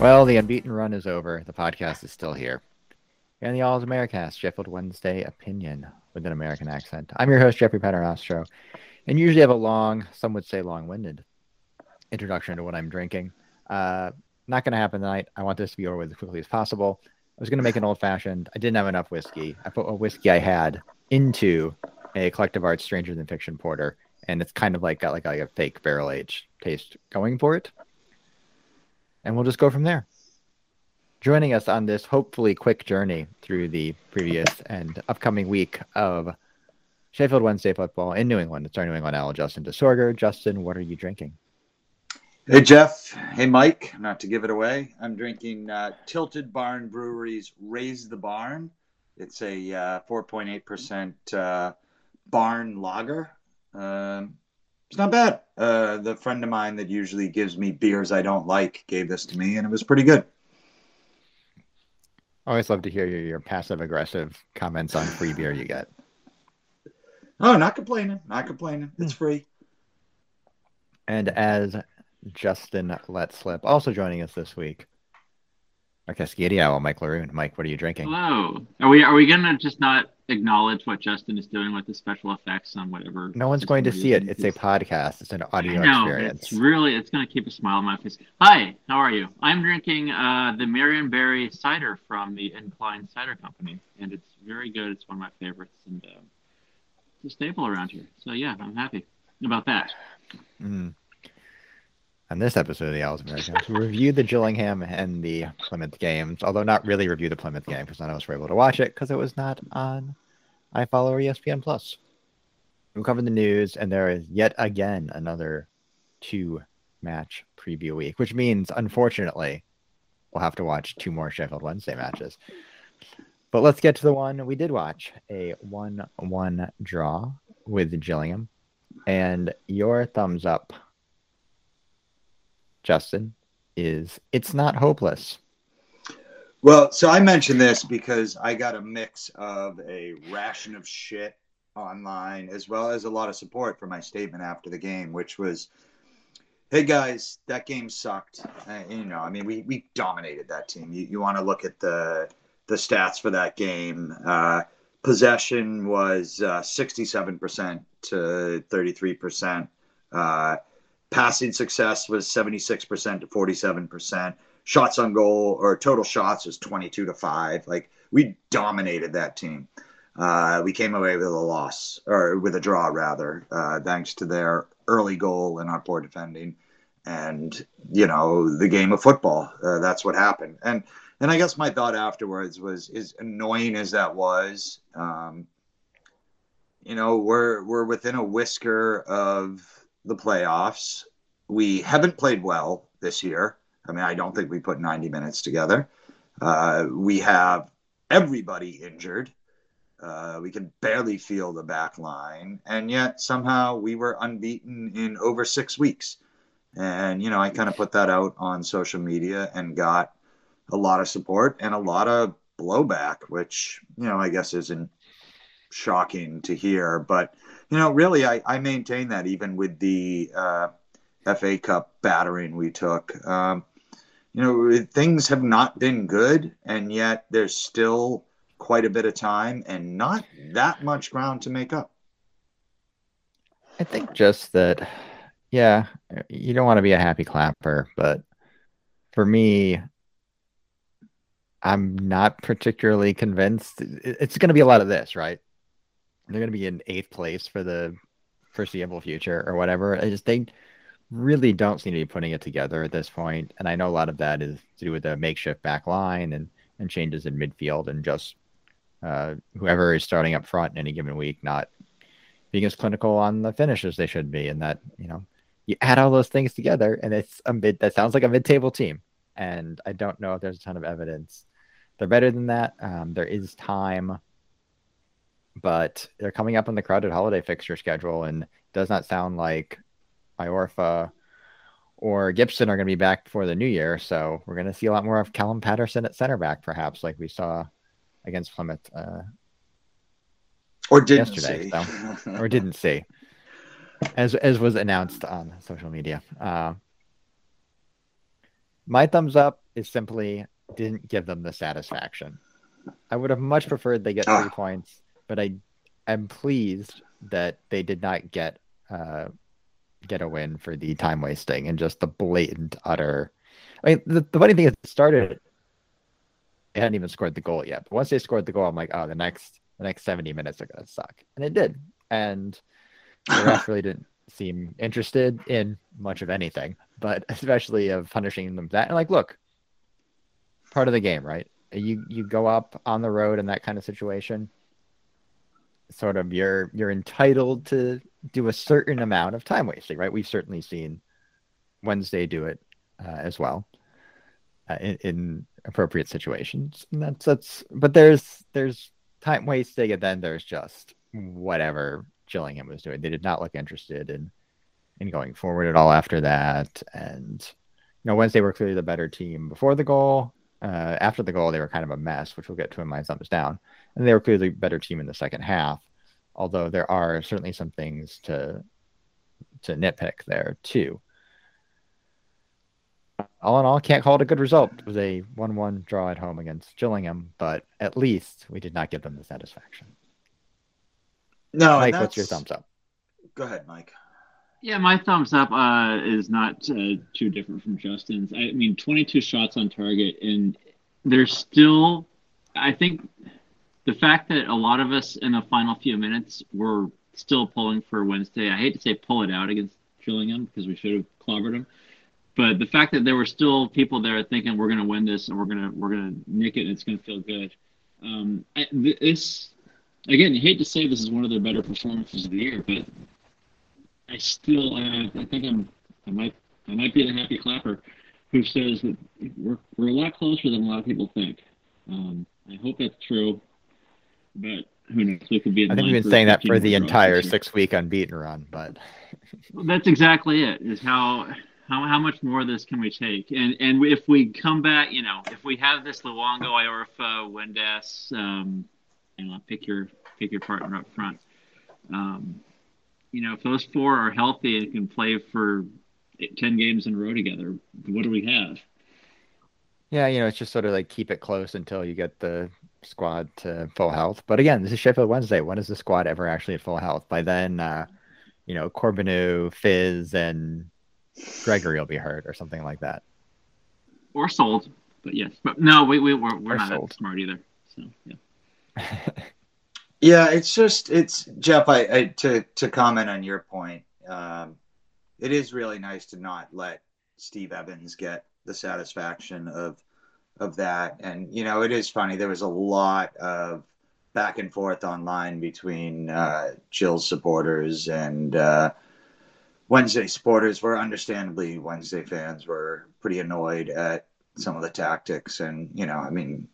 Well, the unbeaten run is over. The podcast is still here. And the Owls Americast, Sheffield Wednesday opinion with an American accent. I'm your host, Jeffrey Paternostro, and usually have a long, some would say long winded introduction to what I'm drinking. Uh, not going to happen tonight. I want this to be over with as quickly as possible. I was going to make an old fashioned. I didn't have enough whiskey. I put a whiskey I had into a collective arts stranger than fiction porter, and it's kind of like got like, like a fake barrel aged taste going for it and we'll just go from there. Joining us on this hopefully quick journey through the previous and upcoming week of Sheffield Wednesday football in New England. It's our New England Owl, Justin DeSorger. Justin, what are you drinking? Hey, Jeff. Hey, Mike. Not to give it away, I'm drinking uh, Tilted Barn Brewery's Raise the Barn. It's a uh, 4.8% uh, barn lager. Um, it's not bad. Uh, the friend of mine that usually gives me beers I don't like gave this to me, and it was pretty good. I Always love to hear your, your passive aggressive comments on free beer you get. Oh, not complaining. Not complaining. It's hmm. free. And as Justin let slip, also joining us this week, Cascadia Owl, Mike Laroon. Mike, what are you drinking? Hello. Are we are we gonna just not acknowledge what Justin is doing with the special effects on whatever. No one's going to see it. It's a podcast. It's an audio know, experience. It's really it's going to keep a smile on my face. Hi, how are you? I'm drinking uh, the Marionberry cider from the Incline Cider Company, and it's very good. It's one of my favorites, and uh, it's a staple around here. So yeah, I'm happy about that. Mm. On this episode of the Owls Americast, we review the Gillingham and the Plymouth games, although not really review the Plymouth game because none of us were able to watch it because it was not on iFollow or ESPN Plus. We'll cover the news, and there is yet again another two match preview week, which means, unfortunately, we'll have to watch two more Sheffield Wednesday matches. But let's get to the one we did watch a 1 1 draw with Gillingham. And your thumbs up Justin, is It's Not Hopeless. Well, so I mentioned this because I got a mix of a ration of shit online as well as a lot of support for my statement after the game, which was, hey guys, that game sucked. Uh, you know, I mean, we, we dominated that team. You, you want to look at the, the stats for that game. Uh, possession was uh, 67% to 33%. Passing success was 76% to 47%. Shots on goal or total shots was 22 to 5. Like we dominated that team. Uh, we came away with a loss or with a draw rather, uh, thanks to their early goal and our poor defending. And you know the game of football. Uh, that's what happened. And and I guess my thought afterwards was, as annoying as that was, um, you know, we're we're within a whisker of the playoffs. We haven't played well this year. I mean, I don't think we put 90 minutes together. Uh, we have everybody injured. Uh, we can barely feel the back line. And yet somehow we were unbeaten in over six weeks. And, you know, I kind of put that out on social media and got a lot of support and a lot of blowback, which, you know, I guess isn't shocking to hear. But, you know, really, I, I maintain that even with the uh, FA Cup battering we took. Um, you know, things have not been good, and yet there's still quite a bit of time and not that much ground to make up. I think just that, yeah, you don't want to be a happy clapper, but for me, I'm not particularly convinced. It's going to be a lot of this, right? They're going to be in eighth place for the foreseeable future or whatever. I just they really don't seem to be putting it together at this point. And I know a lot of that is to do with the makeshift back line and and changes in midfield and just uh, whoever is starting up front in any given week not being as clinical on the finish as they should be. And that you know you add all those things together and it's a mid that sounds like a mid-table team. And I don't know if there's a ton of evidence. They're better than that. Um, there is time but they're coming up on the crowded holiday fixture schedule, and does not sound like Iorfa or Gibson are going to be back before the new year. So we're going to see a lot more of Callum Paterson at center back, perhaps, like we saw against Plymouth. Uh, or didn't yesterday, see. So, or didn't see, as as was announced on social media. Uh, my thumbs up is simply didn't give them the satisfaction. I would have much preferred they get three Ah. points, but I am pleased that they did not get uh, get a win for the time wasting and just the blatant utter. I mean, the, the funny thing is, it started. They hadn't even scored the goal yet, but once they scored the goal, I'm like, oh, the next the next 70 minutes are gonna suck, and it did. And the ref really didn't seem interested in much of anything, but especially of punishing them that. And like, look, part of the game, right? You you go up on the road in that kind of situation. Sort of, you're you're entitled to do a certain amount of time wasting, right? We've certainly seen Wednesday do it uh, as well uh, in, in appropriate situations. And that's that's, but there's there's time wasting, and then there's just whatever Gillingham was doing. They did not look interested in in going forward at all after that. And you know, Wednesday were clearly the better team before the goal. Uh, after the goal, they were kind of a mess, which we'll get to in my thumbs down. And they were clearly a better team in the second half. Although there are certainly some things to to nitpick there too. All in all, can't call it a good result. It was a one-one draw at home against Gillingham, but at least we did not give them the satisfaction. No, Mike, and what's your thumbs up? Go ahead, Mike. Yeah, my thumbs up uh, is not uh, too different from Justin's. I mean, 22 shots on target, and there's still, I think, the fact that a lot of us in the final few minutes were still pulling for Wednesday. I hate to say pull it out against Gillingham because we should have clobbered them, but the fact that there were still people there thinking we're going to win this and we're gonna we're gonna nick it and it's going to feel good. Um, this again, I hate to say this is one of their better performances of the year, but I still, uh, I think I'm, I might, I might be the happy clapper who says that we're we're a lot closer than a lot of people think. Um, I hope that's true, but who knows? We could be. I think we've been saying that for the entire year. six-week unbeaten run, but That's exactly it. Is how how how much more of this can we take? And and if we come back, you know, if we have this Luongo, Iorfa, Windass, um, you know, pick your pick your partner up front. Um, you know, if those four are healthy and can play for ten games in a row together, what do we have? Yeah, you know, it's just sort of like keep it close until you get the squad to full health. But again, this is Sheffield Wednesday. When is the squad ever actually at full health? By then, uh, you know, Corbeanu, Fizz, and Gregory will be hurt or something like that. Or sold, but yes, but no, we we we're, we're Or not sold. that smart either. So yeah. Yeah, it's just it's Jeff. I, I to to comment on your point. Um, it is really nice to not let Steve Evans get the satisfaction of of that, and you know it is funny. There was a lot of back and forth online between uh, Jill's supporters and uh, Wednesday supporters. Were understandably Wednesday fans were pretty annoyed at some of the tactics, and you know, I mean,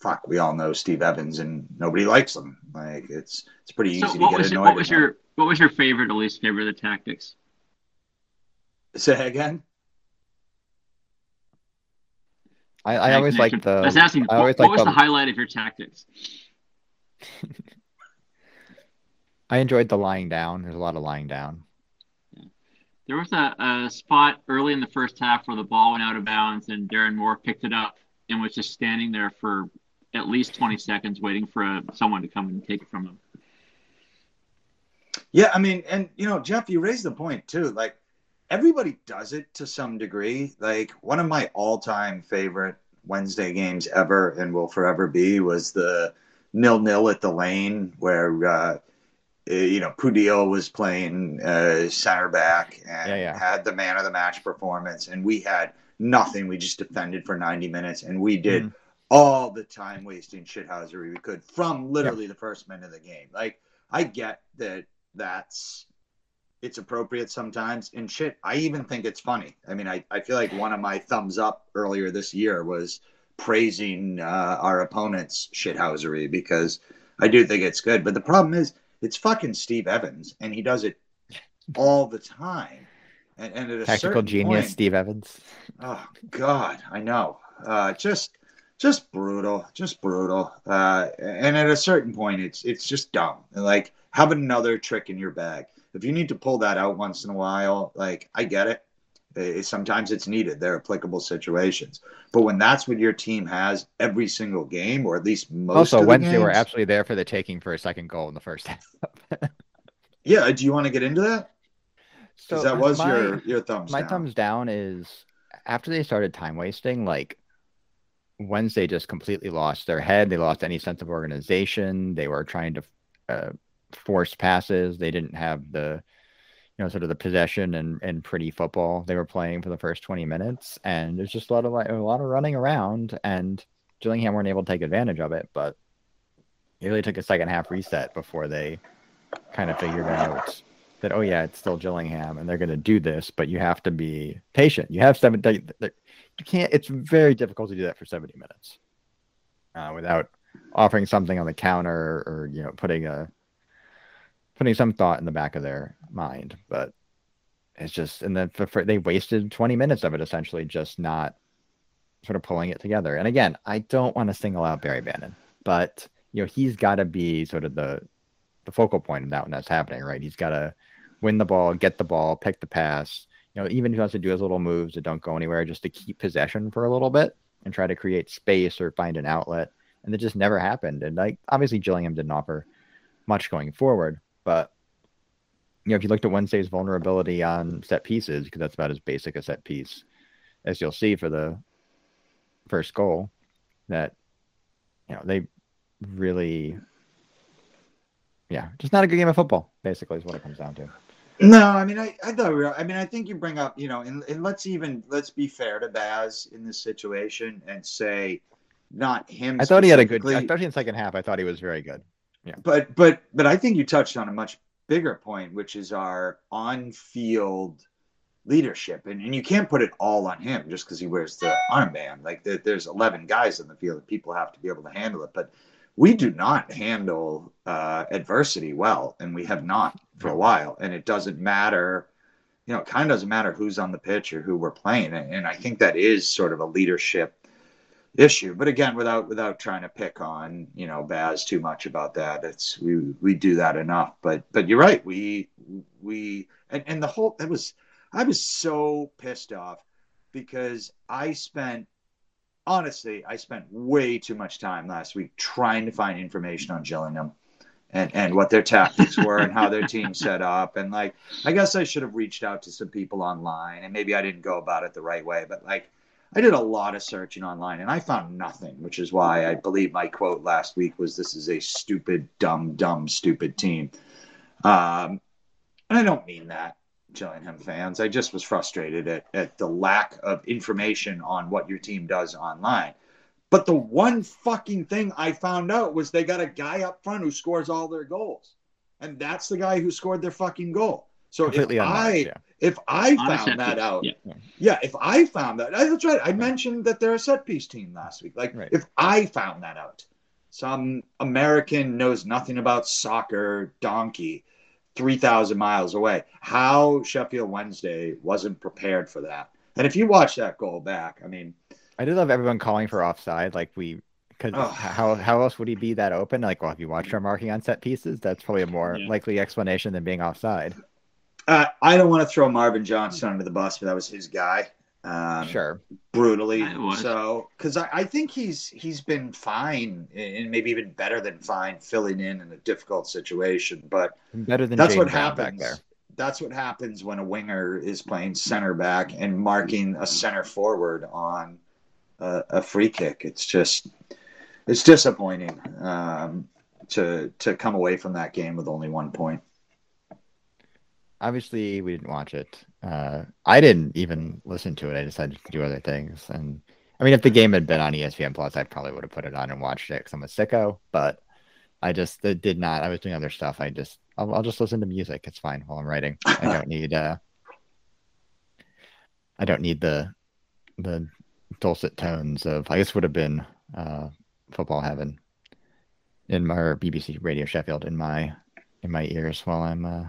fuck, we all know Steve Evans, and nobody likes him. Like it's it's pretty easy So to get your, annoyed. what was your what was your favorite or least favorite of the tactics? say again? I, I always like the. Um, I was asking, I what, always what like was the the- highlight of your tactics? I enjoyed the lying down. There's a lot of lying down. There was a, a spot early in the first half where the ball went out of bounds and Darren Moore picked it up and was just standing there for at least 20 seconds waiting for a, someone to come and take it from him. Yeah, I mean, and you know, Jeff, you raised the point too. Like everybody does it to some degree. Like one of my all-time favorite Wednesday games ever, and will forever be, was the nil-nil at the lane where uh, eh, you know Pudil was playing uh, center back and Yeah, yeah. had the man of the match performance, and we had nothing. We just defended for 90 minutes, and we did Mhm. all the time wasting shithousery we could from literally the first minute of the game. Like I get that that's it's appropriate sometimes and shit. I even think it's funny. I mean, I, I feel like one of my thumbs up earlier this year was praising uh, our opponent's shithousery because I do think it's good. But the problem is it's fucking Steve Evans and he does it all the time. And, and at a Tactical genius, point- Steve Evans. Oh God, I know. Uh, just, just brutal, just brutal. Uh, and at a certain point, it's it's just dumb. Like have another trick in your bag. If you need to pull that out once in a while, like I get it. Uh, Sometimes it's needed. There are applicable situations. But when that's what your team has every single game, or at least most Also, of the time. Also, Wednesday games, were absolutely there for the taking for a second goal in the first half. yeah. Do you want to get into that? Because that was my- your your thumbs my down. thumbs down is after they started time wasting, like Wednesday just completely lost their head. They lost any sense of organization. They were trying to uh, force passes. They didn't have the, you know, sort of the possession and, and pretty football they were playing for the first 20 minutes. And there's just a lot of like, a lot of running around and Gillingham weren't able to take advantage of it, but it really took a second half reset before they kind of figured out that oh yeah it's still Gillingham and they're going to do this but you have to be patient you have seven they- you can't it's very difficult to do that for 70 minutes uh, without offering something on the counter or you know putting a putting some thought in the back of their mind but it's just and then for, for, they wasted 20 minutes of it essentially just not sort of pulling it together and again i don't want to single out barry bannan but you know he's got to be sort of the the focal point of that when that's happening, right? He's got to win the ball, get the ball, pick the pass. You know, even if he wants to do his little moves that don't go anywhere, just to keep possession for a little bit and try to create space or find an outlet. And it just never happened. And like obviously Gillingham didn't offer much going forward, but you know, if you looked at Wednesday's vulnerability on set pieces, because that's about as basic a set piece as you'll see for the first goal, that you know, they really yeah, just not a good game of football, basically, is what it comes down to. No, I mean, I, I thought we were, I mean, I think you bring up, you know, and, and let's even let's be fair to Baz in this situation and say, not him. I thought he had a good, especially in the second half. I thought he was very good. But but but I think you touched on a much bigger point, which is our on-field leadership, and and you can't put it all on him just because he wears the armband. Like there, there's 11 guys in the field, and people have to be able to handle it, but. We do not handle uh, adversity well, and we have not for a while. And it doesn't matter, you know, it kind of doesn't matter who's on the pitch or who we're playing. And, and I think that is sort of a leadership issue. But again, without without trying to pick on you know Baz too much about that, it's we we do that enough. But but you're right. We we and, and the whole that was I was so pissed off because I spent honestly I spent way too much time last week trying to find information on Gillingham. And, and what their tactics were and how their team set up and like I guess I should have reached out to some people online and maybe I didn't go about it the right way but like I did a lot of searching online and I found nothing, which is why I believe my quote last week was this is a stupid, dumb, dumb, stupid team. Um, and I don't mean that, Gillingham fans. I just was frustrated at, at the lack of information on what your team does online. But the one fucking thing I found out was they got a guy up front who scores all their goals. And that's the guy who scored their fucking goal. So Completely if unmatched, I yeah. if I On found that piece, out, yeah. yeah, if I found that, that's right. I mentioned that they're a set piece team last week. Like, Right. if I found that out, some American knows nothing about soccer, donkey, 3,000 miles away, how Sheffield Wednesday wasn't prepared for that. And if you watch that goal back, I mean, I did love everyone calling for offside. Like we, because Oh. how how else would he be that open? Like, well, have you watched our marking on set pieces? That's probably a more Yeah. likely explanation than being offside. Uh, I don't want to throw Marvin Johnson under the bus, but that was his guy. Um, sure. brutally. Yeah, it was. So, because I, I think he's he's been fine and maybe even better than fine filling in in a difficult situation. But Better than that's Jaden what Brown happens. back there. That's what happens when a winger is playing center back and marking a center forward on a, a free kick. It's just it's disappointing um, to to come away from that game with only one point. Obviously, we didn't watch it. Uh, I didn't even listen to it. I decided to do other things. And I mean, if the game had been on ESPN Plus, I probably would have put it on and watched it because I'm a sicko. But I just it did not. I was doing other stuff. I just I'll, I'll just listen to music. It's fine while I'm writing. I don't need uh I don't need the the dulcet tones of I guess would have been uh football heaven in my BBC Radio Sheffield in my in my ears while I'm uh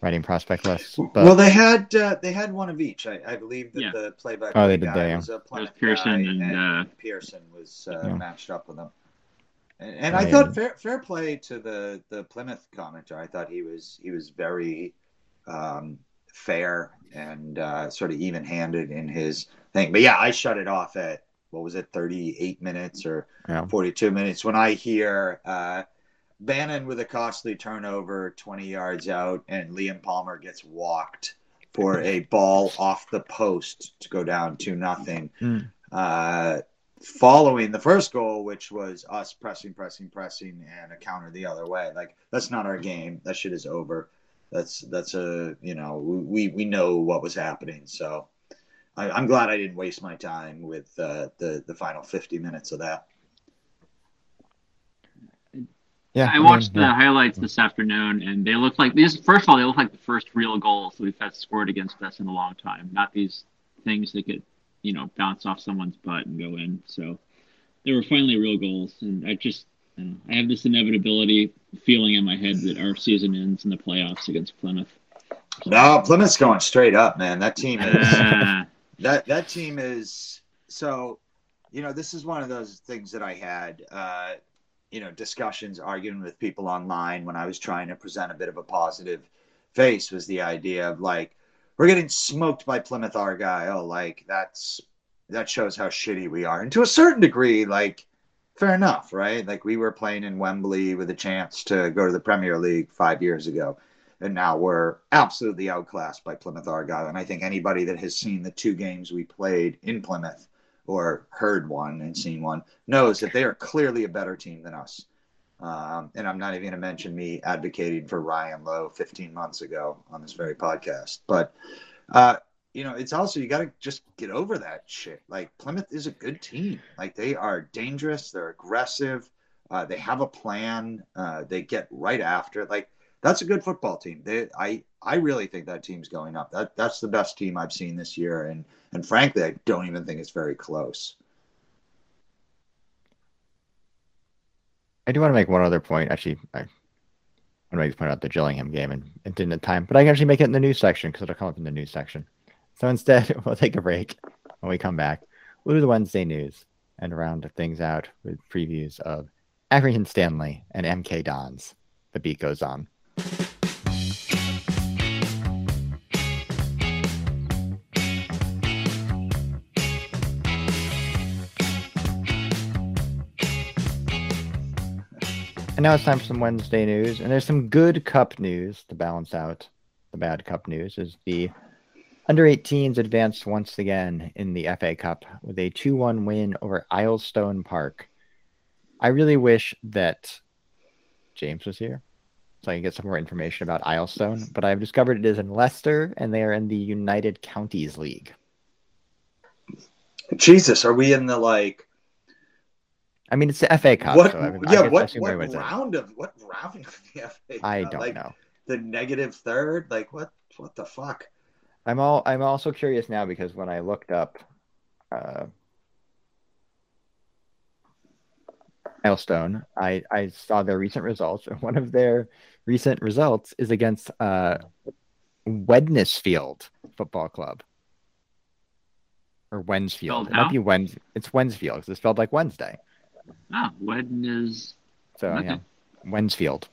writing prospect lists. But well, they had uh, they had one of each. I, I believe that Yeah. the play-by-play Oh, they did guy that, yeah. was a Plymouth Pearson guy, and, uh, Pearson was uh, Yeah. matched up with them. And, and Oh, I thought fair fair play to the the Plymouth commenter. I thought he was he was very um, fair and uh, sort of even handed in his thing. But yeah, I shut it off at what was it, 38 minutes or Yeah. 42 minutes when I hear uh, Bannan with a costly turnover 20 yards out and Liam Palmer gets walked for a ball off the post to go down to nothing. Mm. Uh, following the first goal, which was us pressing, pressing, pressing, and a counter the other way. Like that's not our game. That shit is over. That's that's a you know we we know what was happening. So I, I'm glad I didn't waste my time with uh, the the final 50 minutes of that. Yeah, I watched mean, the yeah. highlights this afternoon, and they look like these. First of all, they look like the first real goals that we've had scored against us in a long time. Not these things that get, you know, bounce off someone's butt and go in. So they were finally real goals, and I just, I, know, I have this inevitability feeling in my head that our season ends in the playoffs against Plymouth. No, Plymouth's going straight up, man. That team is Ah, that that team is so you know this is one of those things that i had uh you know discussions arguing with people online when i was trying to present a bit of a positive face was the idea of like we're getting smoked by plymouth argyle. Like that's that shows how shitty we are. And to a certain degree like fair enough right? Like we were playing in wembley with a chance to go to the premier league five years ago. And now we're absolutely outclassed by Plymouth Argyle. And I think anybody that has seen the two games we played in Plymouth or heard one and seen one knows that they are clearly a better team than us. Um, and I'm not even going to mention me advocating for Ryan Lowe 15 months ago on this very podcast. But, uh, you know, it's also, you got to just get over that shit. Like, Plymouth is a good team. Like, they are dangerous, they're aggressive, uh, they have a plan, uh, they get right after it. Like, that's a good football team. They, I, I really think that team's going up. That that's the best team I've seen this year, and and frankly, I don't even think it's very close. I do want to make one other point. Actually, I want to make point out the Gillingham game and it didn't have time, but I can actually make it in the news section because it'll come up in the news section. So instead, we'll take a break. When we come back, we'll do the Wednesday news and round things out with previews of Accrington Stanley and MK Dons. The beat goes on. And now it's time for some Wednesday news. And there's some good cup news to balance out the bad cup news. Is the under 18s advanced once again in the FA Cup with a 2 1 win over Aylestone Park. I really wish that James was here so I can get some more information about Aylestone, but I've discovered it is in Leicester and they are in the United Counties League. Jesus, are we in the like? I mean, it's the FA Cup. what? so I, I yeah, what? What round of what round of the FA? I Cup? don't like, know. The negative third, like what? What the fuck? I'm all I'm also curious now because when I looked up uh Milestone, I I saw their recent results and one of their recent results is against uh Wednesfield Football Club. Or Wensfield. Spelled It might be Wens it's Wensfield because it's spelled like Wednesday. ah, Wedden is So Okay. yeah. Wensfield.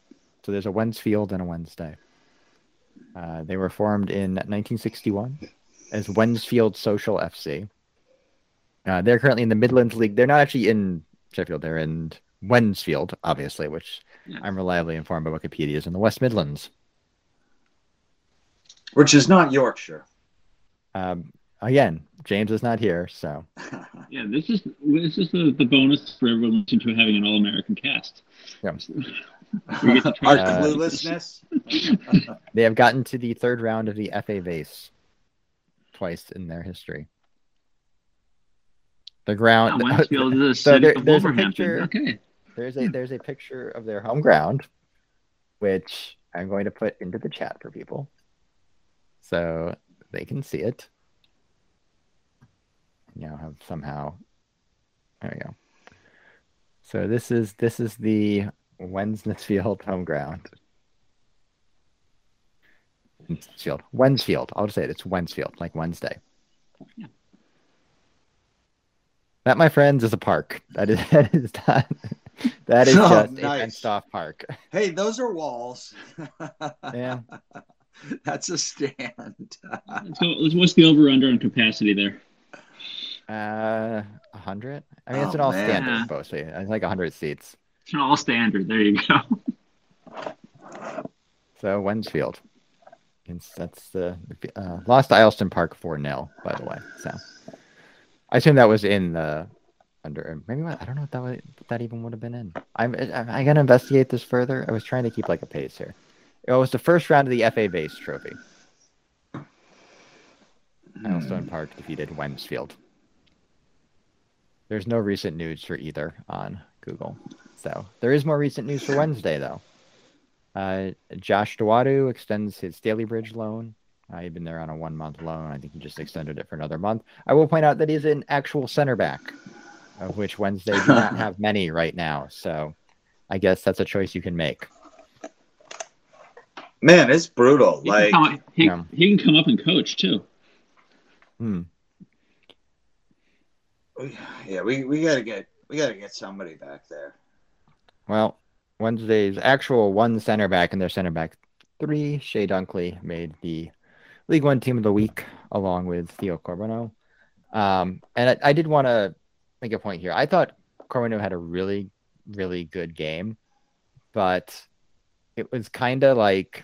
So there's a Wensfield and a Wednesday. Uh, they were formed in 1961 as Wensfield Social FC. Uh, they're currently in the Midlands League. They're not actually in Sheffield. They're in Wensfield, obviously, which Yeah. I'm reliably informed by Wikipedia is in the West Midlands. Which is not Yorkshire. Um, again, James is not here, so yeah. This is this is the, the bonus for everyone listening to having an all American cast. Yeah. We get to try- Our Uh, cluelessness. they have gotten to the third round of the FA Vase twice in their history. The ground. Ah, Westfield is a So city there- of there's a Wolverhampton. picture- Okay. There's a there's a picture of their home ground, which I'm going to put into the chat for people, so they can see it. Now have somehow. There we go. So this is this is the Wensfield home ground. Wensfield. Wensfield. I'll just say it. It's Wensfield, like Wednesday. Yeah. That, my friends, is a park. That is that is not. That is Oh, just nice. a fenced off park. hey, those are walls. Yeah. That's a stand. Let's go. Let's, what's the over under on capacity there? Uh, a hundred. I mean, it's Oh, an all man. standard mostly. It's like a hundred seats. It's an all standard. There you go. So Wensfield. It's, that's the uh, lost to Park four 0 by the way. So I assume that was in the under. Maybe I don't know what that would, that even would have been in. I'm I, I gotta investigate this further. I was trying to keep like a pace here. It was the first round of the FA Vase Trophy. Aylestone Park defeated Wensfield. There's no recent news for either on Google. So there is more recent news for Wednesday though. Uh, Josh Dawodu extends his Stalybridge loan. Uh, he'd been there on a one month loan. I think he just extended it for another month. I will point out that he's an actual center back, of which Wednesday do not have many right now. So I guess that's a choice you can make. Man, it's brutal. He, Like, can come, he, Yeah. he can come up and coach too. Hmm. yeah, we, we gotta get we gotta get somebody back there. Well, Wednesday's actual one center back and their center back three, Chey Dunkley, made the League One Team of the Week along with Theo Corbeanu. Um, and I, I did want to make a point here. I thought Corbono had a really, really good game, but it was kind of like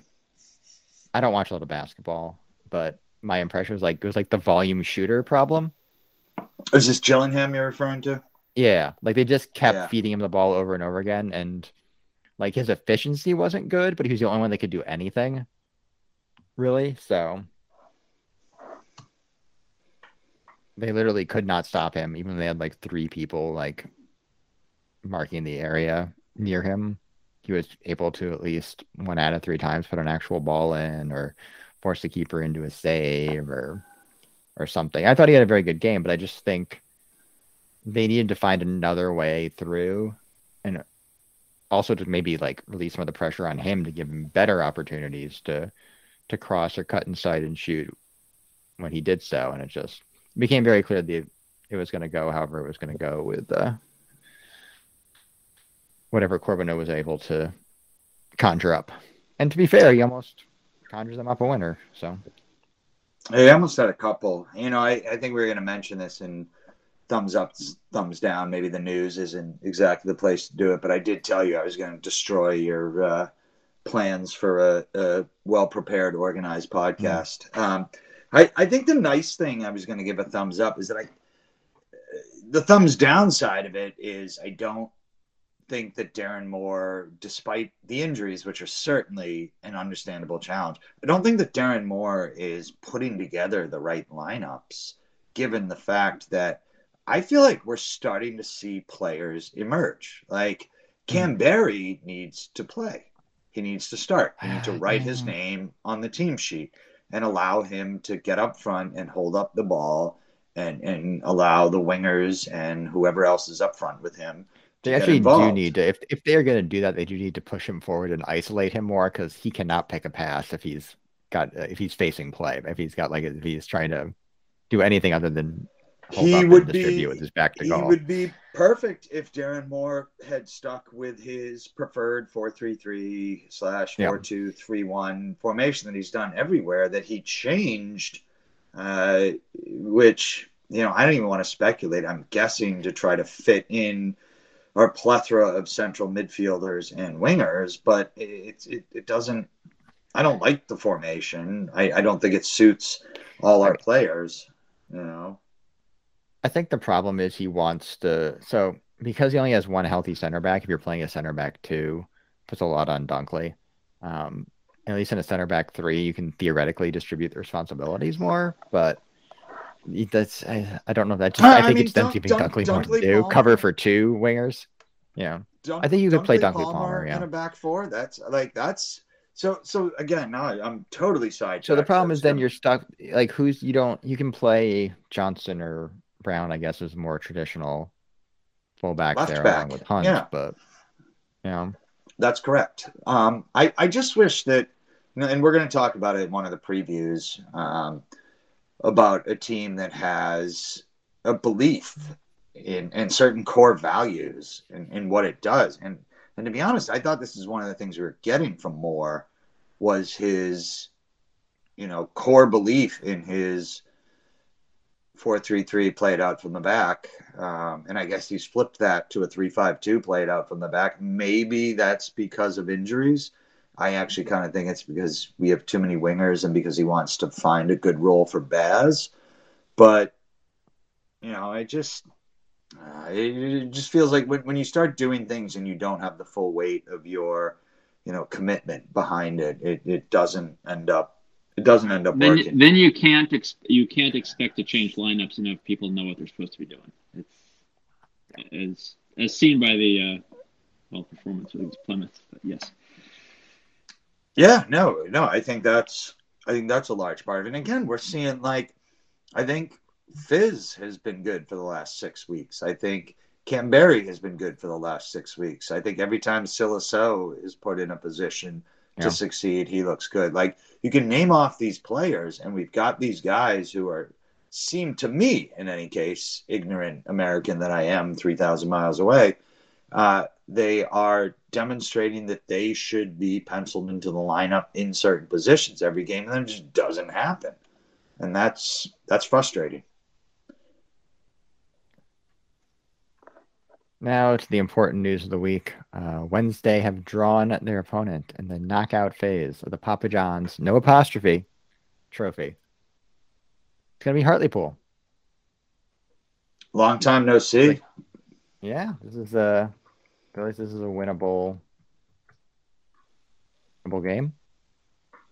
I don't watch a lot of basketball, but my impression was like it was like the volume shooter problem. Is this Gillingham you're referring to? Yeah, like they just kept Yeah. feeding him the ball over and over again, and like his efficiency wasn't good, but he was the only one that could do anything, really. So they literally could not stop him, even they had like three people like marking the area near him. He was able to at least one out of three times put an actual ball in, or force the keeper into a save, or or something. I thought he had a very good game, but I just think they needed to find another way through and also to maybe like release some of the pressure on him to give him better opportunities to to cross or cut inside and shoot when he did so and it just became very clear that it was going to go however it was going to go with uh, whatever Corbeanu was able to conjure up and to be fair he almost conjures them up a winner so I almost had a couple. You know, I, I think we are going to mention this in thumbs up, thumbs down. Maybe the news isn't exactly the place to do it, but I did tell you I was going to destroy your uh, plans for a, a well prepared, organized podcast. Um, I, I think the nice thing I was going to give a thumbs up is that I, the thumbs down side of it is I don't think that Darren Moore, despite the injuries, which are certainly an understandable challenge, I don't think that Darren Moore is putting together the right lineups, given the fact that I feel like we're starting to see players emerge. Like mm-hmm. Kamberi needs to play. He needs to start. He ah, needs to write his name on the team sheet and allow him to get up front and hold up the ball and, and allow the wingers and whoever else is up front with him They to actually do need to if if they're going to do that, they do need to push him forward and isolate him more because he cannot pick a pass if he's got if he's facing play. If he's got like if he's trying to do anything other than He would be- with his back to he goal. would be perfect if Darren Moore had stuck with his preferred 4-3-3 slash four two three one formation that he's done everywhere that he changed uh, which you know I don't even want to speculate. I'm guessing to try to fit in our plethora of central midfielders and wingers but it, it, it doesn't I don't like the formation. I, I don't think it suits all our players you know I think the problem is he wants to so because he only has one healthy center back. If you're playing a center back two, puts a lot on Dunkley. Um, at least in a center back three, you can theoretically distribute the responsibilities more, but that's I, I don't know that just I I think mean, it's them Dunk- giving Dunk- Dunkley more to Dunkley do. Palmer- Cover for two wingers. Yeah. Dunk, I think you could play Dunkley Palmer, yeah. in a back four. That's like that's so so again. Now I'm totally sidetracked. So the problem is then you're stuck like who's you don't you can play Johnson or Brown, I guess is more traditional fullback Left there back, along with Hunt, yeah. but yeah. That's correct. Um, I I just wish that, and we're going to talk about it in one of the previews um, about a team that has a belief in in certain core values and in what it does. And and to be honest, I thought this is one of the things we were getting from Moore was his you know, core belief in his four three three played out from the back, um, and I guess he's flipped that to a three five two played out from the back. Maybe that's because of injuries. I actually kind of think it's because we have too many wingers and because he wants to find a good role for Baz. But you know, it just uh, it, just feels like when, when you start doing things and you don't have the full weight of your you know commitment behind it, it, it doesn't end up it doesn't end up then, working. Then you can't ex- you can't expect to change lineups and have people know what they're supposed to be doing. It's as as seen by the uh, well performance of these Plymouth. But yes. Yeah, no, no. I think that's I think that's a large part of it. And again, we're seeing like I think Fizz has been good for the last six weeks. I think Kamberi has been good for the last six weeks. I think every time Sylla Sow is put in a position yeah. to succeed, he looks good. Like you can name off these players, and we've got these guys who are seem to me, in any case, ignorant American that I am, three thousand miles away. Uh, they are demonstrating that they should be penciled into the lineup in certain positions every game, and then it just doesn't happen, and that's that's frustrating. Now to the important news of the week. Uh, Wednesday have drawn their opponent in the knockout phase of the Papa John's no apostrophe trophy. It's gonna be Hartlepool. Long time no see. Yeah, this is a. Feel like this is a winnable, winnable game.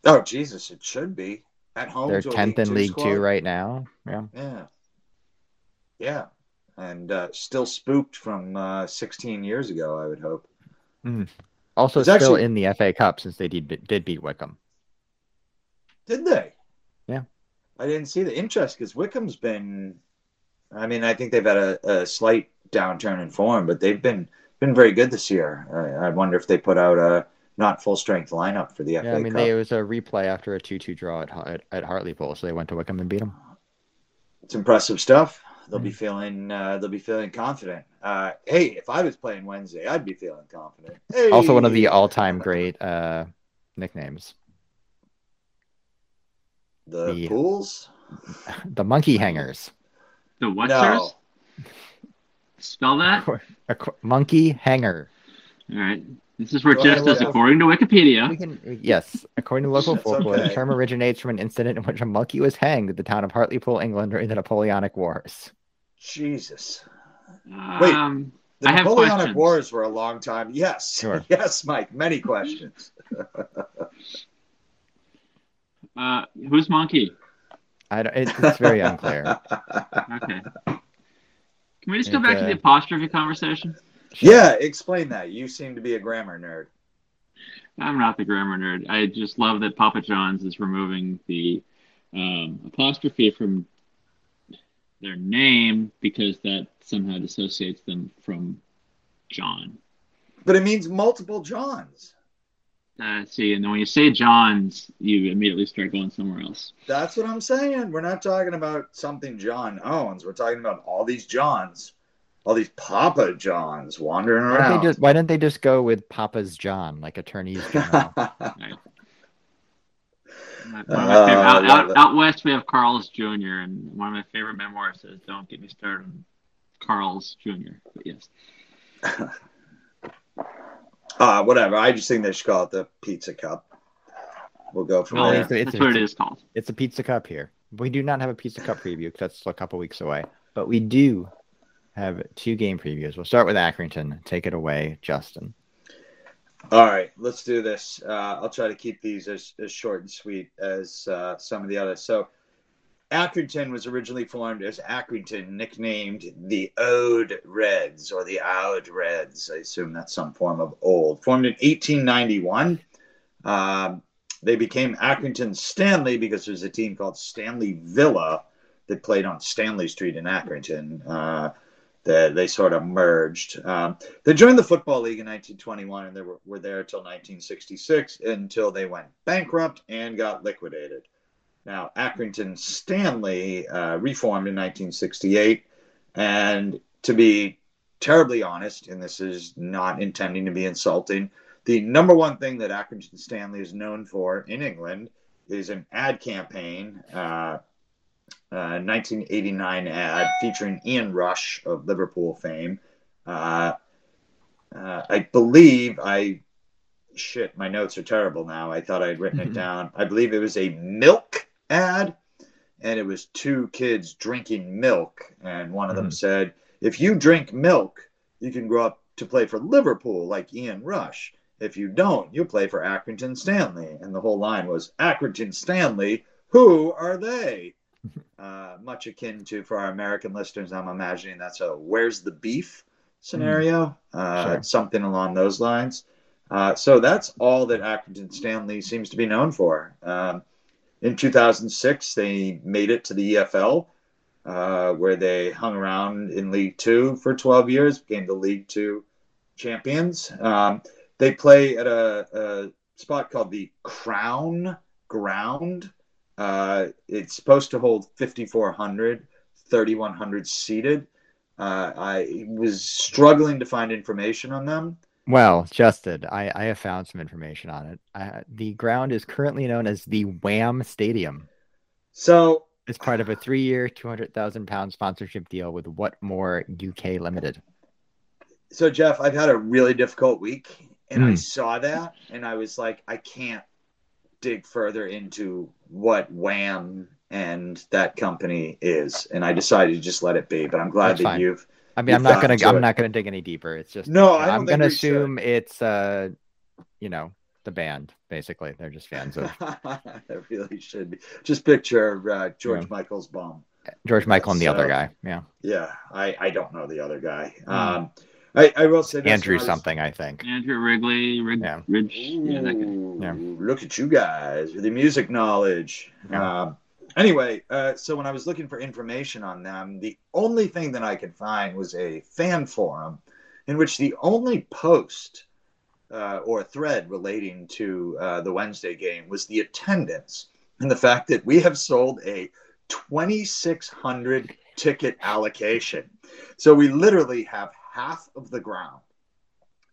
Oh Jesus, it should be at home. They're tenth in League Two right now. Yeah. Yeah. Yeah and uh, still spooked from uh, 16 years ago. I would hope. Mm. Also, still actually... in the FA Cup since they did did beat Wycombe. Did they? Yeah. I didn't see the interest because Wycombe's been. I mean, I think they've had a, a, slight downturn in form, but they've been been very good this year. I, I wonder if they put out a not full strength lineup for the yeah, FA I mean, Cup. They, it was a replay after a two two draw at, at, at Hartlepool, so they went to Wycombe and beat them. It's impressive stuff they'll be feeling uh, they'll be feeling confident. Uh, hey, if I was playing Wednesday, I'd be feeling confident. Hey. Also, one of the all-time great uh, nicknames. The, the pools. The monkey hangers. The what? No. Spell that. A, monkey hanger. All right. This is where Jeff says, according to Wikipedia. Can, yes, according to local folklore, okay. the term originates from an incident in which a monkey was hanged at the town of Hartlepool, England, during the Napoleonic Wars. Jesus. Wait, um, the Napoleonic Wars were a long time. Yes, sure. yes, Mike. Many questions. uh, who's monkey? I don't, it, it's very unclear. okay. Can we just go back uh, to the apostrophe conversation? Yeah, explain that. You seem to be a grammar nerd. I'm not the grammar nerd. I just love that Papa John's is removing the um, apostrophe from their name because that somehow dissociates them from John. But it means multiple Johns. Uh, see, and then when you say Johns, you immediately start going somewhere else. That's what I'm saying. We're not talking about something John owns. We're talking about all these Johns, all these Papa Johns wandering around. Why, just, why didn't they just go with Papa's John, like attorneys general? right. My, uh, out, out, out, west, we have Carl's Jr. And one of my favorite memoirs says, "Don't get me started on Carl's Jr." But yes. uh, whatever. I just think they should call it the Pizza Cup. We'll go from well, there. It's, it's, that's what it is called. It's a Pizza Cup here. We do not have a Pizza Cup preview because that's a couple weeks away. But we do have two game previews. We'll start with Accrington. Take it away, Justin. All right, let's do this. Uh, I'll try to keep these as, as short and sweet as uh, some of the others. So, Accrington was originally formed as Accrington, nicknamed the Ode Reds or the Oud Reds. I assume that's some form of old. Formed in 1891. Um, they became Accrington Stanley because there's a team called Stanley Villa that played on Stanley Street in Accrington. Uh, they, they sort of merged. Um, they joined the Football League in 1921 and they were, were there until 1966 until they went bankrupt and got liquidated. Now, Accrington Stanley uh, reformed in 1968. And to be terribly honest, and this is not intending to be insulting, the number one thing that Accrington Stanley is known for in England is an ad campaign, uh, uh, 1989 ad featuring Ian Rush of Liverpool fame. Uh, uh, I believe I shit, my notes are terrible now. I thought I had written it down. I believe it was a milk ad, and it was two kids drinking milk, and one of them Mhm. said, "If you drink milk, you can grow up to play for Liverpool like Ian Rush. If you don't, you'll play for Accrington Stanley." And the whole line was, "Accrington Stanley, who are they?" Uh, much akin to for our American listeners, I'm imagining that's a "Where's the beef?" scenario, uh, Sure. something along those lines. Uh, so that's all that Accrington Stanley seems to be known for. Um, in 2006, they made it to the EFL, uh, where they hung around in League Two for 12 years, became the League Two champions. Um, they play at a, a spot called the Crown Ground. Uh, it's supposed to hold 5,400, 3,100 seated. Uh, I was struggling to find information on them. Well, Justin, I, I have found some information on it. Uh, the ground is currently known as the Wham Stadium. So It's part of a three-year, two hundred thousand pound sponsorship deal with Whatmore UK Limited. so Jeff, I've had a really difficult week, and I Mm. saw that, and I was like, I can't dig further into what Wham and that company is, and I decided to just let it be. But I'm glad That's that fine. you've. I mean, You I'm not gonna to I'm it. not gonna dig any deeper. It's just No, I I'm gonna we should. assume it's uh, you know, the band. Basically, they're just fans of it really should be. Just picture uh, George Yeah. Michael's bomb. George Michael and the other guy. Yeah, Yeah, I, I don't know the other guy. Hmm. Um, I, I will say this, Andrew when something, I think. Andrew Wrigley, Rig, Yeah. Ridge, yeah, that guy. Ooh, Yeah. Look at you guys with the music knowledge. Yeah. Um, anyway, uh, so when I was looking for information on them, the only thing that I could find was a fan forum in which the only post uh, or thread relating to uh, the Wednesday game was the attendance and the fact that we have sold a 2,600 ticket allocation. So we literally have half of the ground.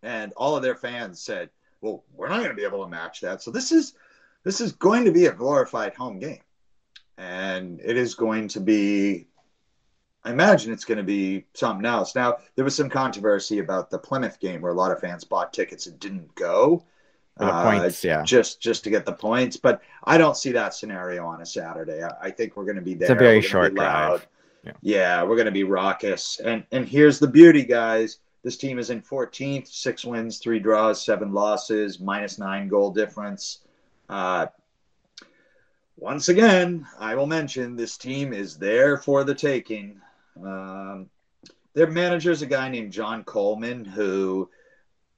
And all of their fans said, well, we're not going to be able to match that. So this is this is going to be a glorified home game, and it is going to be. I imagine it's going to be something else. Now there was some controversy about the Plymouth game where a lot of fans bought tickets and didn't go. The uh, points, yeah. just just to get the points. But I don't see that scenario on a Saturday. I, I think we're going to be there. It's a very short loud. drive. Yeah. Yeah. we're going to be raucous. And and here's the beauty, guys. This team is in 14th, six wins, three draws, seven losses, minus nine goal difference. Uh, once again, I will mention this team is there for the taking. Um, their manager is a guy named John Coleman who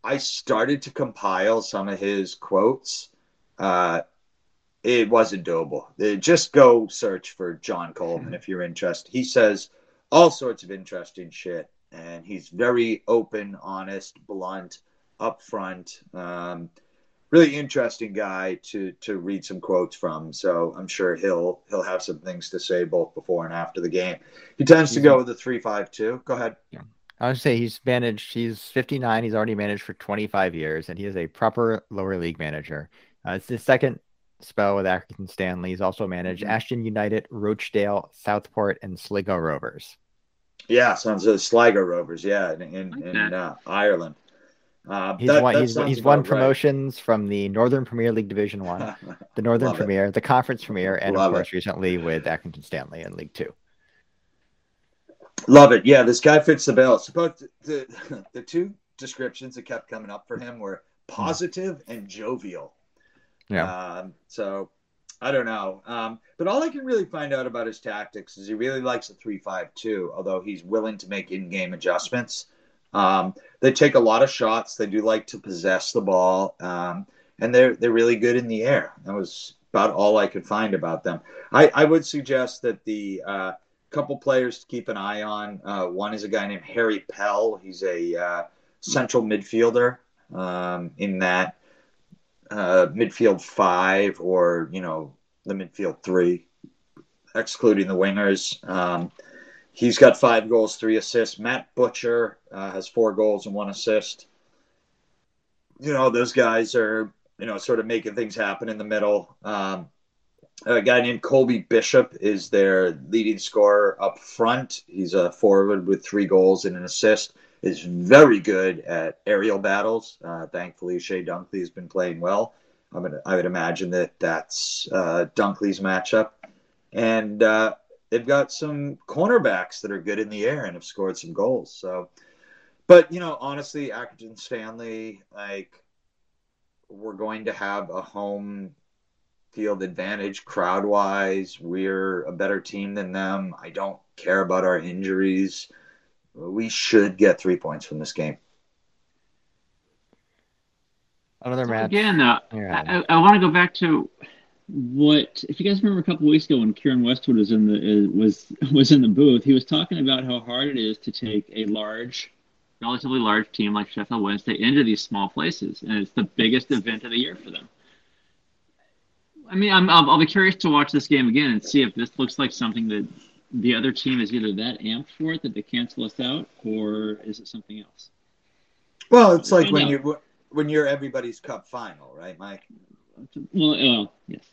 I started to compile some of his quotes. Uh, it wasn't doable. Just go search for John Coleman if you're interested. He says all sorts of interesting shit, and he's very open, honest, blunt, upfront. Um, really interesting guy to to read some quotes from. So I'm sure he'll he'll have some things to say both before and after the game. He tends to go with the three five two. Go ahead. I would say he's managed. He's 59. He's already managed for 25 years, and he is a proper lower league manager. Uh, it's the second spell with Accrington Stanley. He's also managed Mhm. Ashton United, Rochdale, Southport, and Sligo Rovers. Yeah, sounds like Sligo Rovers. Yeah, in in, in uh, Ireland. Uh, He's that- won. that He's, he's won about right. promotions from the Northern Premier League Division One, the Northern Love it. Premier, the Conference Premier, and Love of it. course recently with Accrington Stanley in League Two. Love it. Yeah, this guy fits the bill. Suppose the, the the two descriptions that kept coming up for him were positive and jovial. Yeah. Um, so I don't know. Um, but all I can really find out about his tactics is he really likes a three-five-two, although he's willing to make in-game adjustments. Um, they take a lot of shots. They do like to possess the ball, um, and they're they're really good in the air. That was about all I could find about them. I, I would suggest that the uh, couple players to keep an eye on. Uh, one is a guy named Harry Pell. He's a uh, central midfielder um, in that uh, midfield five or you know the midfield three, excluding the wingers. Um, he's got five goals, three assists. Matt Butcher uh, has four goals and one assist. You know those guys are you know sort of making things happen in the middle. Um, a guy named Colby Bishop is their leading scorer up front. He's a forward with three goals and an assist. Is very good at aerial battles. Uh, thankfully, Chey Dunkley has been playing well. I'm gonna, I would imagine that that's uh, Dunkley's matchup, and uh, they've got some cornerbacks that are good in the air and have scored some goals. So, but you know, honestly, Accrington Stanley, like, we're going to have a home field advantage crowd wise. We're a better team than them. I don't care about our injuries. We should get three points from this game. Another So match. Again, uh, I, I want to go back to what if you guys remember a couple weeks ago when Keiren Westwood was in the uh, was was in the booth, he was talking about how hard it is to take a large, relatively large team like Sheffield Wednesday into these small places, and it's the biggest event of the year for them. I mean, I'm, I'll, I'll be curious to watch this game again and see if this looks like something that the other team is either that amped for it that they cancel us out, or is it something else? Well, it's like when out. you when you're everybody's cup final, right, Mike? Well, well yes.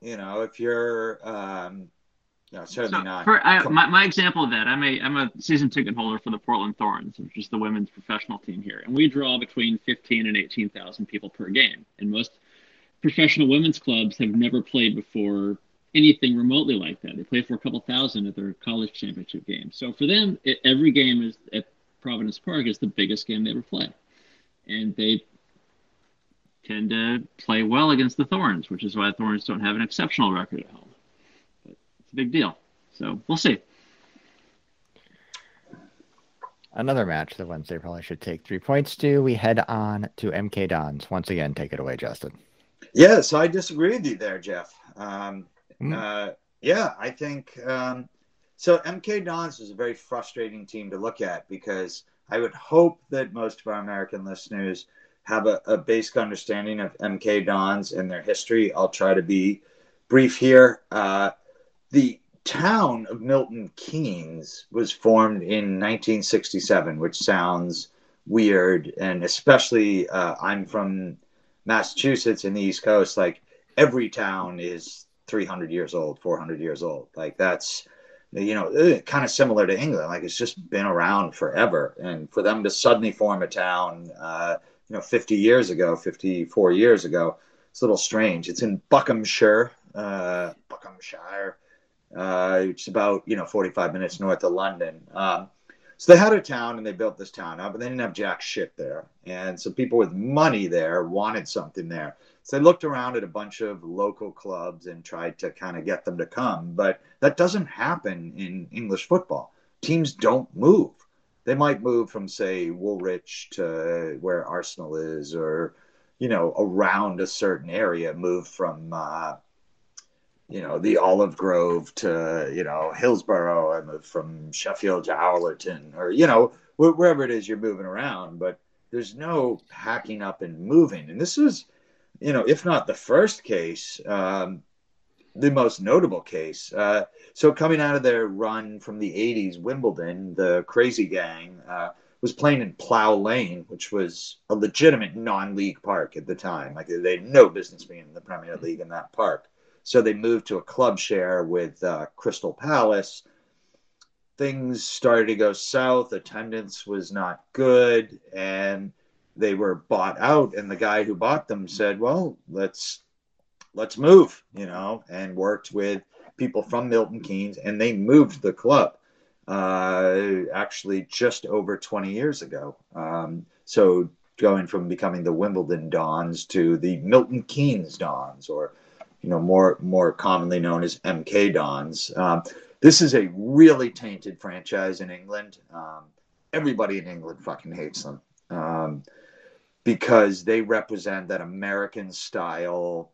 You know, if you're, um, no, certainly So, not. for, I, my, my example of that, I'm a I'm a season ticket holder for the Portland Thorns, which is the women's professional team here, and we draw between 15 and 18,000 people per game. And most professional women's clubs have never played before anything remotely like that. They play for a couple thousand at their college championship game. So for them, it, every game is at Providence Park is the biggest game they ever play, and they tend to play well against the Thorns, which is why the Thorns don't have an exceptional record at home. But it's a big deal. So we'll see. Another match that Wednesday probably should take three points to. We head on to MK Dons. Once again, take it away, Justin. Yeah, so I disagree with you there, Jeff. Um, Hmm. uh, yeah, I think um, so. MK Dons is a very frustrating team to look at because I would hope that most of our American listeners have a, a basic understanding of MK Dons and their history. I'll try to be brief here. Uh, the town of Milton Keynes was formed in 1967, which sounds weird, and especially uh, I'm from Massachusetts in the East Coast. Like every town is 300 years old, 400 years old. Like that's you know kind of similar to England. Like it's just been around forever, and for them to suddenly form a town, uh, you know, 50 years ago, 54 years ago, it's a little strange. It's in Buckinghamshire, uh, Buckinghamshire. Uh, it's about you know 45 minutes north of London. Um, so they had a town and they built this town up, but they didn't have jack shit there. And so people with money there wanted something there. So they looked around at a bunch of local clubs and tried to kind of get them to come. But that doesn't happen in English football. Teams don't move. They might move from, say, Woolwich to where Arsenal is, or, you know, around a certain area, move from, uh, you know, the Olive Grove to, you know, Hillsborough, I moved from Sheffield to Owlerton, or, you know, wh- wherever it is you're moving around. But there's no packing up and moving. And this was, you know, if not the first case, um, the most notable case. Uh, so coming out of their run from the 80s, Wimbledon, the crazy gang, uh, was playing in Plough Lane, which was a legitimate non-league park at the time. Like they had no business being in the Premier League in that park. So they moved to a club share with uh, Crystal Palace. Things started to go south. Attendance was not good, and they were bought out. And the guy who bought them said, "Well, let's let's move," you know, and worked with people from Milton Keynes, and they moved the club uh, actually just over 20 years ago. Um, so going from becoming the Wimbledon Dons to the Milton Keynes Dons, or you know, more more commonly known as MK Dons. Um, this is a really tainted franchise in England. Um, everybody in England fucking hates them um, because they represent that American style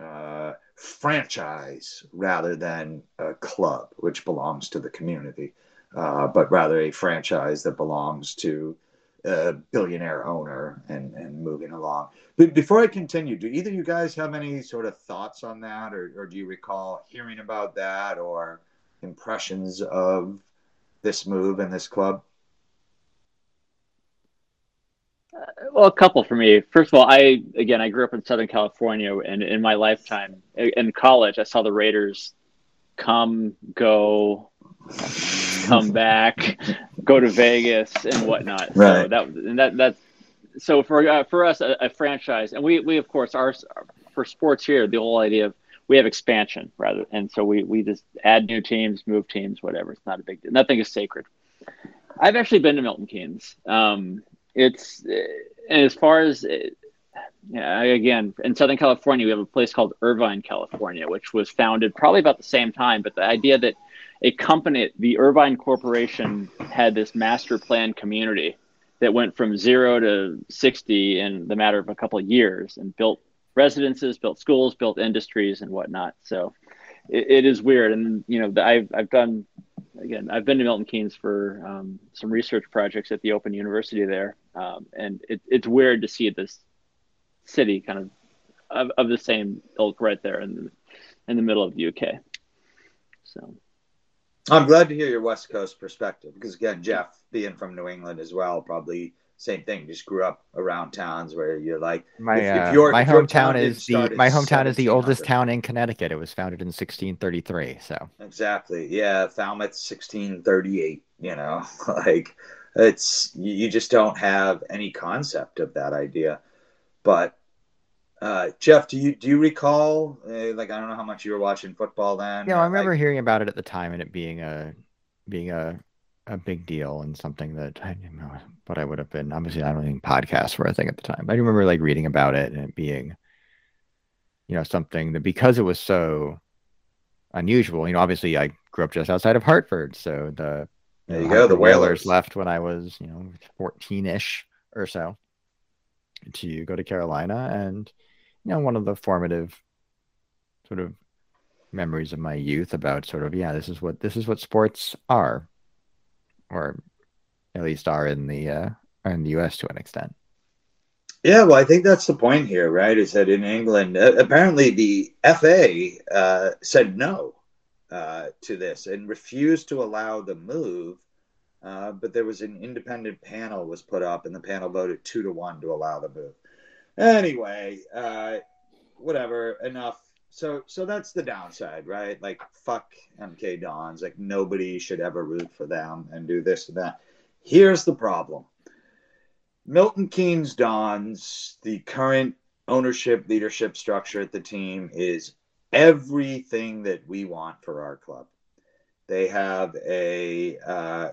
uh, franchise rather than a club, which belongs to the community, uh, but rather a franchise that belongs to a billionaire owner and, and moving along. But before I continue, do either you guys have any sort of thoughts on that, or, or do you recall hearing about that, or impressions of this move and this club? Well, a couple for me. First of all, I again I grew up in Southern California, and in my lifetime in college, I saw the Raiders come, go, come back, go to Vegas, and whatnot. Right. So that and that that's so for uh, for us a, a, franchise, and we we of course are for sports here. The whole idea of we have expansion rather, and so we we just add new teams, move teams, whatever. It's not a big deal. Nothing is sacred. I've actually been to Milton Keynes. Um, it's as far as yeah, again in Southern California, we have a place called Irvine, California, which was founded probably about the same time. But the idea that a company, the Irvine Corporation, had this master plan community that went from zero to 60 in the matter of a couple of years and built residences, built schools, built industries and whatnot. So it, it is weird. And, you know, I've, I've done, again, I've been to Milton Keynes for um, some research projects at the Open University there. Um, and it, it's weird to see this city kind of, of, of the same ilk right there in the, in the middle of the UK. So. I'm glad to hear your West Coast perspective because again, Jeff, being from New England as well, probably same thing. Just grew up around towns where you're like my if, if uh, my hometown is the my hometown is the oldest town in Connecticut. It was founded in 1633. So exactly, yeah, Falmouth 1638. You know, like it's you just don't have any concept of that idea. But uh, Jeff, do you do you recall? Uh, like, I don't know how much you were watching football then. Yeah, I remember like, hearing about it at the time and it being a being a a big deal and something that I didn't know what I would have been. Obviously, I don't think podcasts were a thing at the time. I remember like reading about it and it being, you know, something that because it was so unusual. You know, obviously, I grew up just outside of Hartford, so the there you, uh, go. The Whalers. Whalers left when I was, you know, fourteen ish or so to go to Carolina, and you know, one of the formative sort of memories of my youth about sort of yeah, this is what this is what sports are, or at least are in the uh, are in the U.S. to an extent. Yeah, well, I think that's the point here, right? Is that in England, uh, apparently the FA uh, said no uh, to this and refused to allow the move. Uh, but there was an independent panel was put up, and the panel voted two to one to allow the move. Anyway, uh, whatever. Enough. So, so that's the downside, right? Like, fuck MK Dons. Like, nobody should ever root for them and do this and that. Here's the problem. Milton Keynes Dons, the current ownership leadership structure at the team is everything that we want for our club. They have a uh,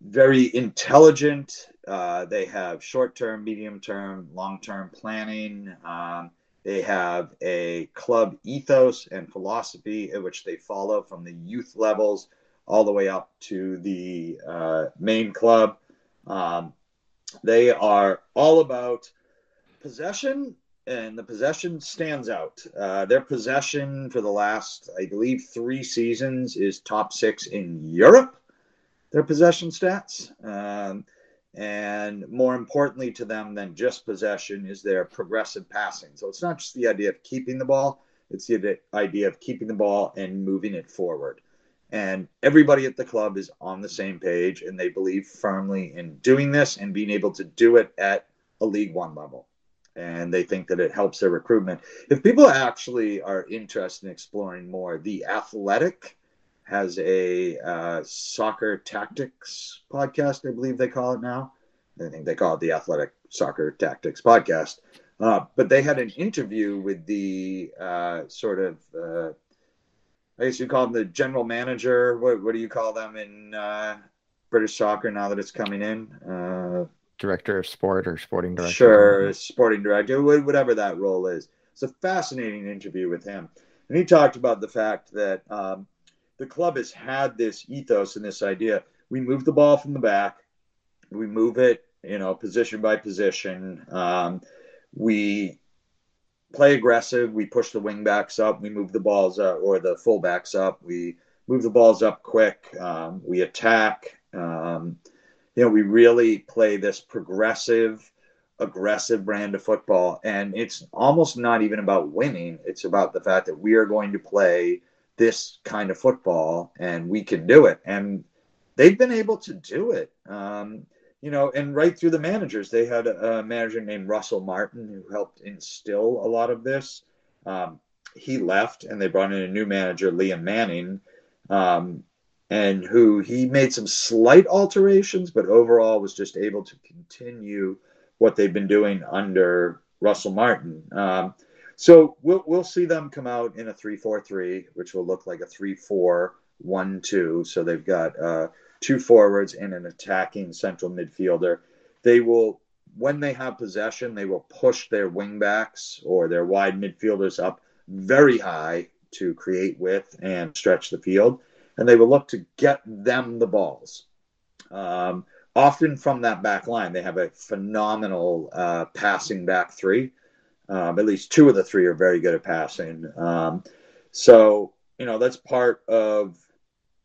very intelligent. Uh, they have short term, medium term, long term planning. Um, they have a club ethos and philosophy in which they follow from the youth levels all the way up to the uh, main club. Um, they are all about possession, and the possession stands out. Uh, their possession for the last, I believe, three seasons is top six in Europe their possession stats. Um, and more importantly to them than just possession is their progressive passing. So it's not just the idea of keeping the ball, it's the idea of keeping the ball and moving it forward. And everybody at the club is on the same page and they believe firmly in doing this and being able to do it at a League One level. And they think that it helps their recruitment. If people actually are interested in exploring more, the athletic has a uh, soccer tactics podcast, I believe they call it now. I think they call it the Athletic Soccer Tactics Podcast. Uh, but they had an interview with the uh, sort of, uh, I guess you call them the general manager. What, what do you call them in uh, British soccer now that it's coming in? Uh, director of sport or sporting director? Sure, sporting director, whatever that role is. It's a fascinating interview with him. And he talked about the fact that um, the club has had this ethos and this idea. We move the ball from the back, we move it, you know, position by position. Um, we play aggressive. We push the wing backs up. We move the balls up, or the fullbacks up. We move the balls up quick. Um, we attack. Um, you know, we really play this progressive, aggressive brand of football. And it's almost not even about winning. It's about the fact that we are going to play this kind of football and we can do it. And they've been able to do it. Um, you know, and right through the managers, they had a, manager named Russell Martin who helped instill a lot of this. Um, he left, and they brought in a new manager, Liam Manning, um, and who he made some slight alterations, but overall was just able to continue what they've been doing under Russell Martin. Um, so we'll we'll see them come out in a three-four-three, which will look like a three-four-one-two. So they've got uh, two forwards and an attacking central midfielder. They will, when they have possession, they will push their wingbacks or their wide midfielders up very high to create width and stretch the field, and they will look to get them the balls. Um, often from that back line, they have a phenomenal uh, passing back three um, at least two of the three are very good at passing. Um, so, you know, that's part of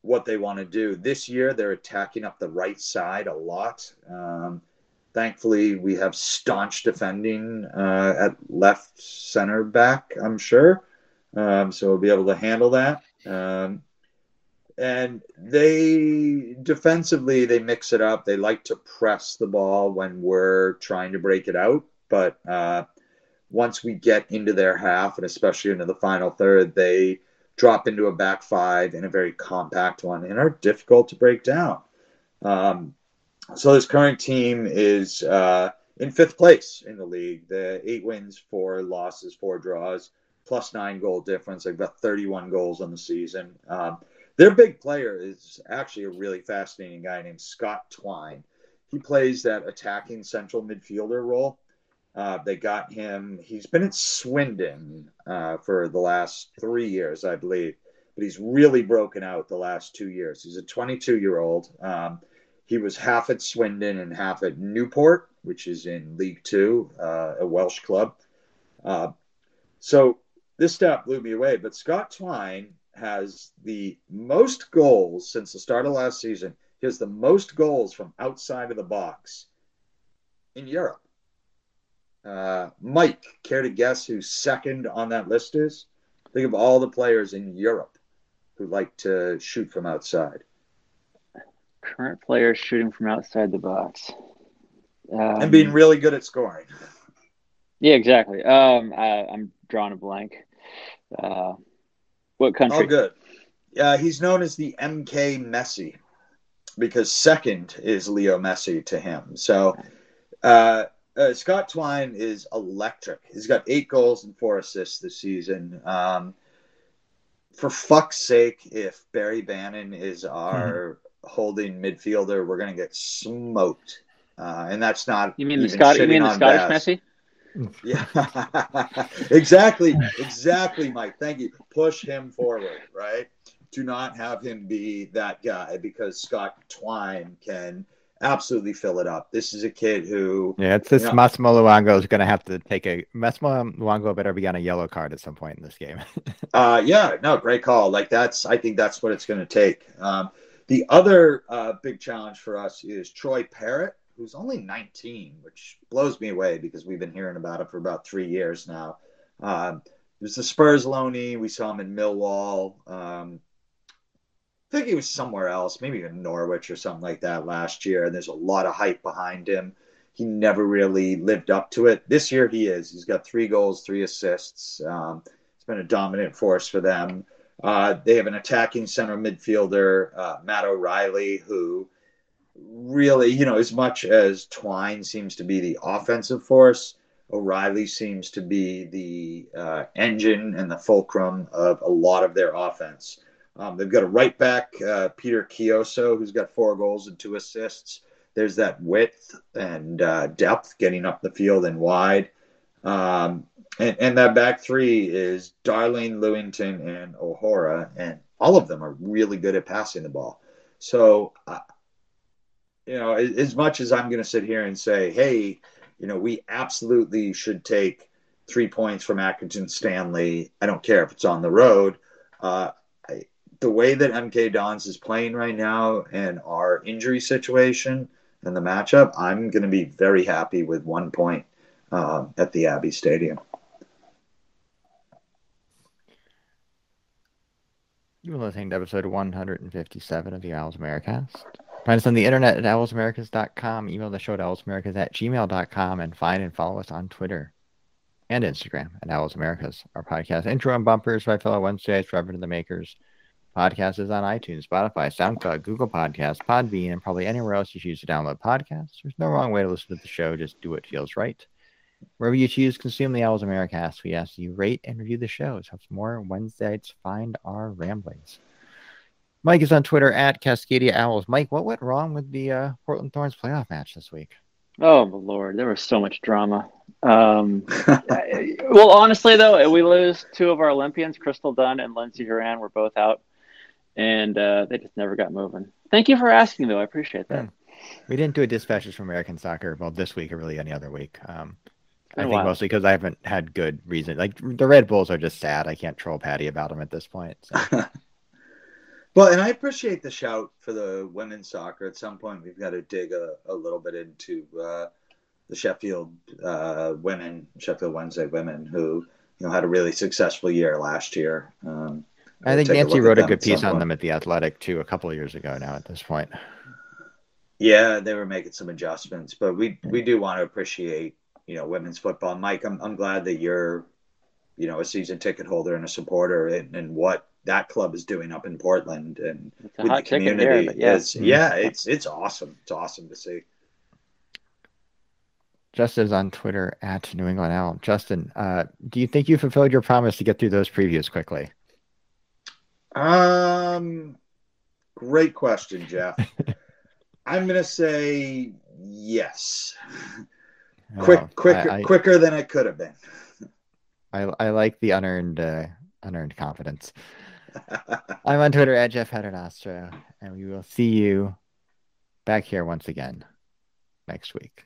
what they want to do. This year, they're attacking up the right side a lot. Um, thankfully, we have staunch defending uh, at left center back, I'm sure. Um, so we'll be able to handle that. Um, and they defensively, they mix it up. They like to press the ball when we're trying to break it out. But uh, once we get into their half and especially into the final third, they drop into a back five in a very compact one and are difficult to break down. Um, so this current team is uh, in fifth place in the league. The eight wins, four losses, four draws, plus nine goal difference. They've got 31 goals on the season. Um, their big player is actually a really fascinating guy named Scott Twine. He plays that attacking central midfielder role. Uh, they got him. He's been at Swindon uh, for the last three years, I believe, but he's really broken out the last two years. He's a 22 year old. Um, he was half at Swindon and half at Newport, which is in League Two, uh, a Welsh club. Uh, so this stat blew me away. But Scott Twine has the most goals since the start of last season. He has the most goals from outside of the box in Europe. Uh, Mike, care to guess who second on that list is? Think of all the players in Europe who like to shoot from outside. Current players shooting from outside the box. Um, and being really good at scoring. Yeah, exactly. Um, I, am drawing a blank. Uh, what country? Oh, good. Uh, he's known as the MK Messi because second is Leo Messi to him. So uh, uh, Scott Twine is electric. He's got eight goals and four assists this season. Um, for fuck's sake, if Barry Bannan is our mm-hmm. holding midfielder, we're going to get smoked. Uh, and that's not. You mean the Scott? You mean the Scottish Bass. Messi? Yeah, exactly, exactly, Mike. Thank you. Push him forward, right? Do not have him be that guy because Scott Twine can absolutely fill it up. This is a kid who. Yeah, it's this you know, Massimo Luongo is going to have to take a Massimo Luongo better be on a yellow card at some point in this game. uh, yeah, no, great call. Like that's, I think that's what it's going to take. Um, the other uh, big challenge for us is Troy Parrott, who's only 19, which blows me away because we've been hearing about him for about three years now. Um, it was the Spurs loanee. We saw him in Millwall. Um, I think he was somewhere else, maybe in Norwich or something like that last year. And there's a lot of hype behind him. He never really lived up to it. This year he is. He's got three goals, three assists. Um, it's been a dominant force for them. Uh, they have an attacking center midfielder, uh, Matt O'Riley, who really, you know, as much as Twine seems to be the offensive force, O'Riley seems to be the uh, engine and the fulcrum of a lot of their offense. Um, they've got a right back, uh, Peter Kioso, who's got four goals and two assists. There's that width and uh, depth getting up the field and wide. Um, and, and, that back three is Darling Lewington, and O'Hora, and all of them are really good at passing the ball. So, uh, you know, as, as much as I'm going to sit here and say, hey, you know, we absolutely should take three points from Accrington Stanley. I don't care if it's on the road. Uh, the way that MK Dons is playing right now and our injury situation and the matchup, I'm going to be very happy with one point uh, at the Abbey Stadium. You are listening to episode 157 of the Owls Americast. Find us on the internet at owlsamericas.com. Email the show at owlsamericas at gmail.com and find and follow us on Twitter and Instagram at Owls Americast. Our podcast intro and bumpers by fellow Wednesdays, Reverend the Makers. Podcast is on iTunes, Spotify, SoundCloud, Google Podcasts, Podbean, and probably anywhere else you choose to download podcasts. There's no wrong way to listen to the show. Just do what feels right. Wherever you choose consume the Owls Americast, we ask you rate and review the show. So it's more Wednesdays find our ramblings. Mike is on Twitter at Cascadia Owls. Mike, what went wrong with the uh, Portland Thorns playoff match this week? Oh my lord, there was so much drama. Um, well, honestly though, we lose two of our Olympians, Crystal Dunn and Lindsey Horan, were both out, and uh, they just never got moving. Thank you for asking, though. I appreciate that. We didn't do a dispatches from American soccer well this week or really any other week. Um, I think while. mostly because I haven't had good reason. Like the Red Bulls are just sad. I can't troll Patty about them at this point. So. Well, and I appreciate the shout for the women's soccer. At some point, we've got to dig a, a little bit into uh, the Sheffield uh, women, Sheffield Wednesday women, who you know had a really successful year last year. Um, I think Nancy look at wrote a good piece some on them at the Athletic too a couple of years ago now. At this point, Yeah, they were making some adjustments, but we we do want to appreciate you know women's football. Mike, I'm I'm glad that you're you know a season ticket holder and a supporter and, and what that club is doing up in Portland and It's with the community here, yeah. is yeah, it's it's awesome. It's awesome to see. Justin's on Twitter at New England Owl. Justin, uh, do you think you fulfilled your promise to get through those previews quickly? Um, great question, Jeff. I'm gonna say yes. Quick, Oh, quicker, I, I, quicker than it could have been. I, I like the unearned uh, unearned confidence. I'm on Twitter at Jeff Hedernostro, and we will see you back here once again next week.